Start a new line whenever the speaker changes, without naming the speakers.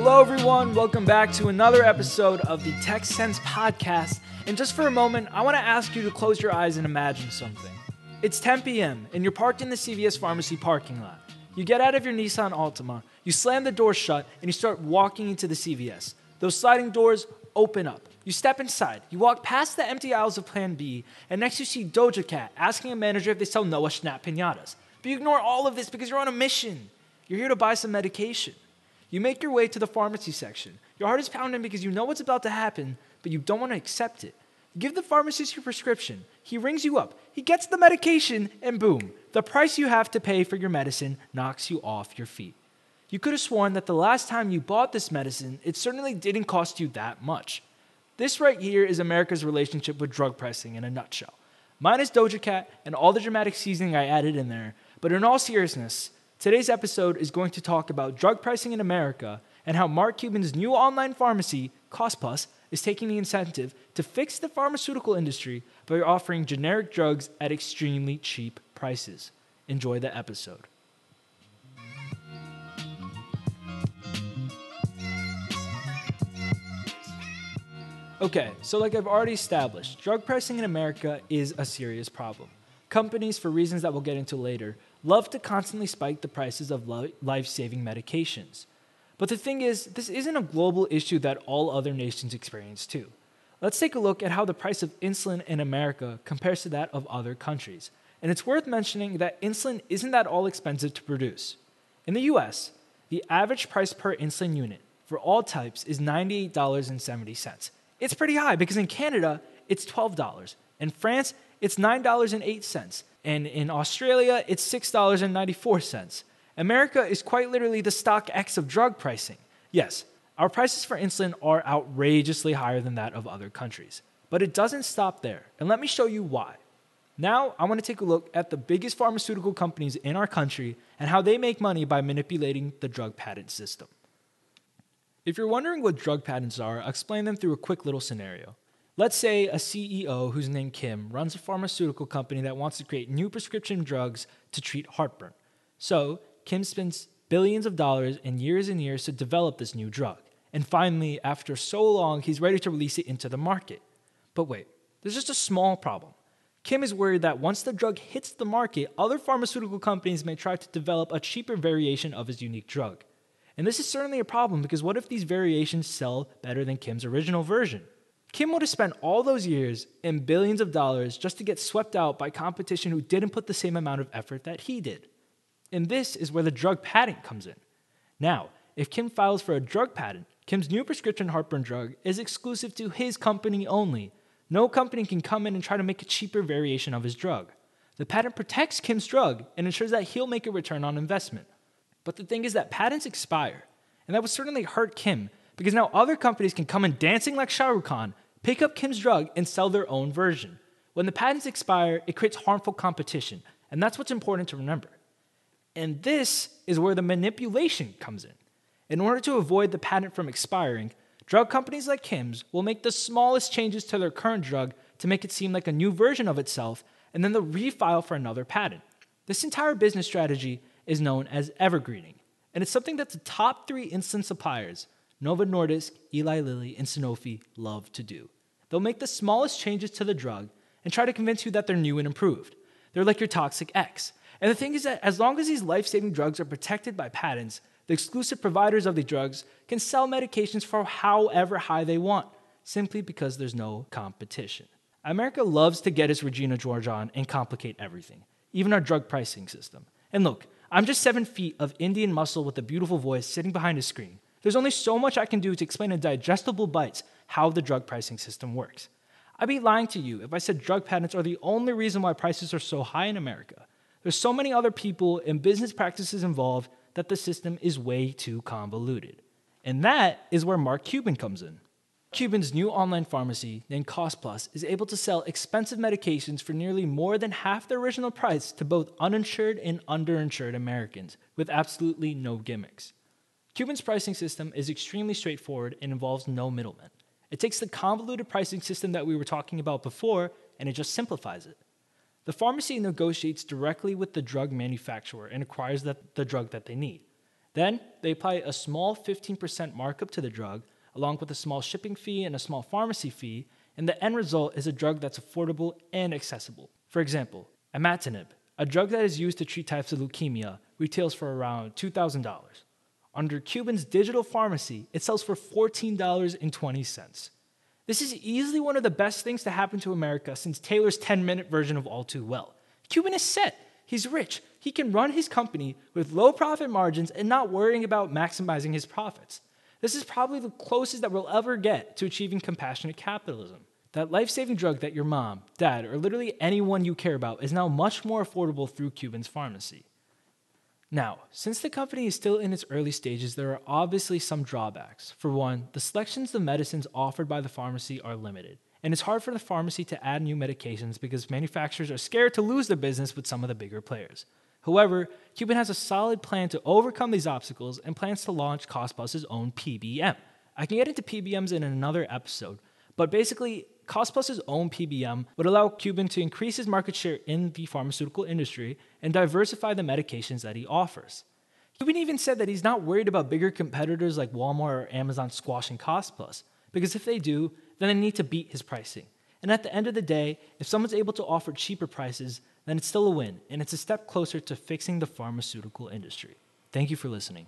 Hello, everyone. Welcome back to another episode of the TechCents podcast. And just for a moment, I want to ask you to close your eyes and imagine something. It's 10 p.m., and you're parked in the CVS pharmacy parking lot. You get out of your Nissan Altima, you slam the door shut, and you start walking into the CVS. Those sliding doors open up. You step inside, you walk past the empty aisles of Plan B, and next you see Doja Cat asking a manager if they sell Noah Schnapp pinatas. But you ignore all of this because you're on a mission. You're here to buy some medication. You make your way to the pharmacy section. Your heart is pounding because you know what's about to happen, but you don't want to accept it. Give the pharmacist your prescription. He rings you up. He gets the medication, and boom, the price you have to pay for your medicine knocks you off your feet. You could have sworn that the last time you bought this medicine, it certainly didn't cost you that much. This right here is America's relationship with drug pricing in a nutshell. Minus Doja Cat and all the dramatic seasoning I added in there, but in all seriousness, Today's episode is going to talk about drug pricing in America and how Mark Cuban's new online pharmacy, Cost Plus, is taking the incentive to fix the pharmaceutical industry by offering generic drugs at extremely cheap prices. Enjoy the episode. Okay, so like I've already established, drug pricing in America is a serious problem. Companies, for reasons that we'll get into later, love to constantly spike the prices of life saving medications. But the thing is, this isn't a global issue that all other nations experience too. Let's take a look at how the price of insulin in America compares to that of other countries. And it's worth mentioning that insulin isn't that all expensive to produce. In the US, the average price per insulin unit for all types is $98.70. It's pretty high because in Canada, it's $12. In France, it's $9.08. And in Australia, it's $6.94. America is quite literally the StockX of drug pricing. Yes, our prices for insulin are outrageously higher than that of other countries. But it doesn't stop there. And let me show you why. Now, I want to take a look at the biggest pharmaceutical companies in our country and how they make money by manipulating the drug patent system. If you're wondering what drug patents are, I'll explain them through a quick little scenario. Let's say a CEO who's named Kim runs a pharmaceutical company that wants to create new prescription drugs to treat heartburn. So, Kim spends billions of dollars and years and years to develop this new drug. And finally, after so long, he's ready to release it into the market. But wait, there's just a small problem. Kim is worried that once the drug hits the market, other pharmaceutical companies may try to develop a cheaper variation of his unique drug. And this is certainly a problem because what if these variations sell better than Kim's original version? Kim would have spent all those years and billions of dollars just to get swept out by competition who didn't put the same amount of effort that he did. And this is where the drug patent comes in. Now, if Kim files for a drug patent, Kim's new prescription heartburn drug is exclusive to his company only. No company can come in and try to make a cheaper variation of his drug. The patent protects Kim's drug and ensures that he'll make a return on investment. But the thing is that patents expire, and that would certainly hurt Kim because now other companies can come in dancing like Shah Rukh Khan, pick up Kim's drug, and sell their own version. When the patents expire, it creates harmful competition, and that's what's important to remember. And this is where the manipulation comes in. In order to avoid the patent from expiring, drug companies like Kim's will make the smallest changes to their current drug to make it seem like a new version of itself, and then they'll refile for another patent. This entire business strategy is known as evergreening, and it's something that the top three insulin suppliers Novo Nordisk, Eli Lilly, and Sanofi love to do. They'll make the smallest changes to the drug and try to convince you that they're new and improved. They're like your toxic X. And the thing is that as long as these life saving drugs are protected by patents, the exclusive providers of the drugs can sell medications for however high they want, simply because there's no competition. America loves to get its Regina George on and complicate everything, even our drug pricing system. And look, I'm just seven feet of Indian muscle with a beautiful voice sitting behind a screen. There's only so much I can do to explain in digestible bites how the drug pricing system works. I'd be lying to you if I said drug patents are the only reason why prices are so high in America. There's so many other people and business practices involved that the system is way too convoluted. And that is where Mark Cuban comes in. Cuban's new online pharmacy, named Cost Plus, is able to sell expensive medications for nearly more than half the original price to both uninsured and underinsured Americans, with absolutely no gimmicks. Cuban's pricing system is extremely straightforward and involves no middlemen. It takes the convoluted pricing system that we were talking about before and it just simplifies it. The pharmacy negotiates directly with the drug manufacturer and acquires the drug that they need. Then they apply a small 15% markup to the drug, along with a small shipping fee and a small pharmacy fee, and the end result is a drug that's affordable and accessible. For example, imatinib, a drug that is used to treat types of leukemia, retails for around $2,000. Under Cuban's digital pharmacy, it sells for $14.20. This is easily one of the best things to happen to America since Taylor's 10 minute version of All Too Well. Cuban is set. He's rich. He can run his company with low profit margins and not worrying about maximizing his profits. This is probably the closest that we'll ever get to achieving compassionate capitalism. That life saving drug that your mom, dad, or literally anyone you care about is now much more affordable through Cuban's pharmacy. Now, since the company is still in its early stages, there are obviously some drawbacks. For one, the selections of medicines offered by the pharmacy are limited, and it's hard for the pharmacy to add new medications because manufacturers are scared to lose their business with some of the bigger players. However, Cuban has a solid plan to overcome these obstacles and plans to launch CostPlus's own PBM. I can get into PBMs in another episode, but basically, CostPlus's own PBM would allow Cuban to increase his market share in the pharmaceutical industry and diversify the medications that he offers. Cuban even said that he's not worried about bigger competitors like Walmart or Amazon squashing CostPlus, because if they do, then they need to beat his pricing. And at the end of the day, if someone's able to offer cheaper prices, then it's still a win, and it's a step closer to fixing the pharmaceutical industry. Thank you for listening.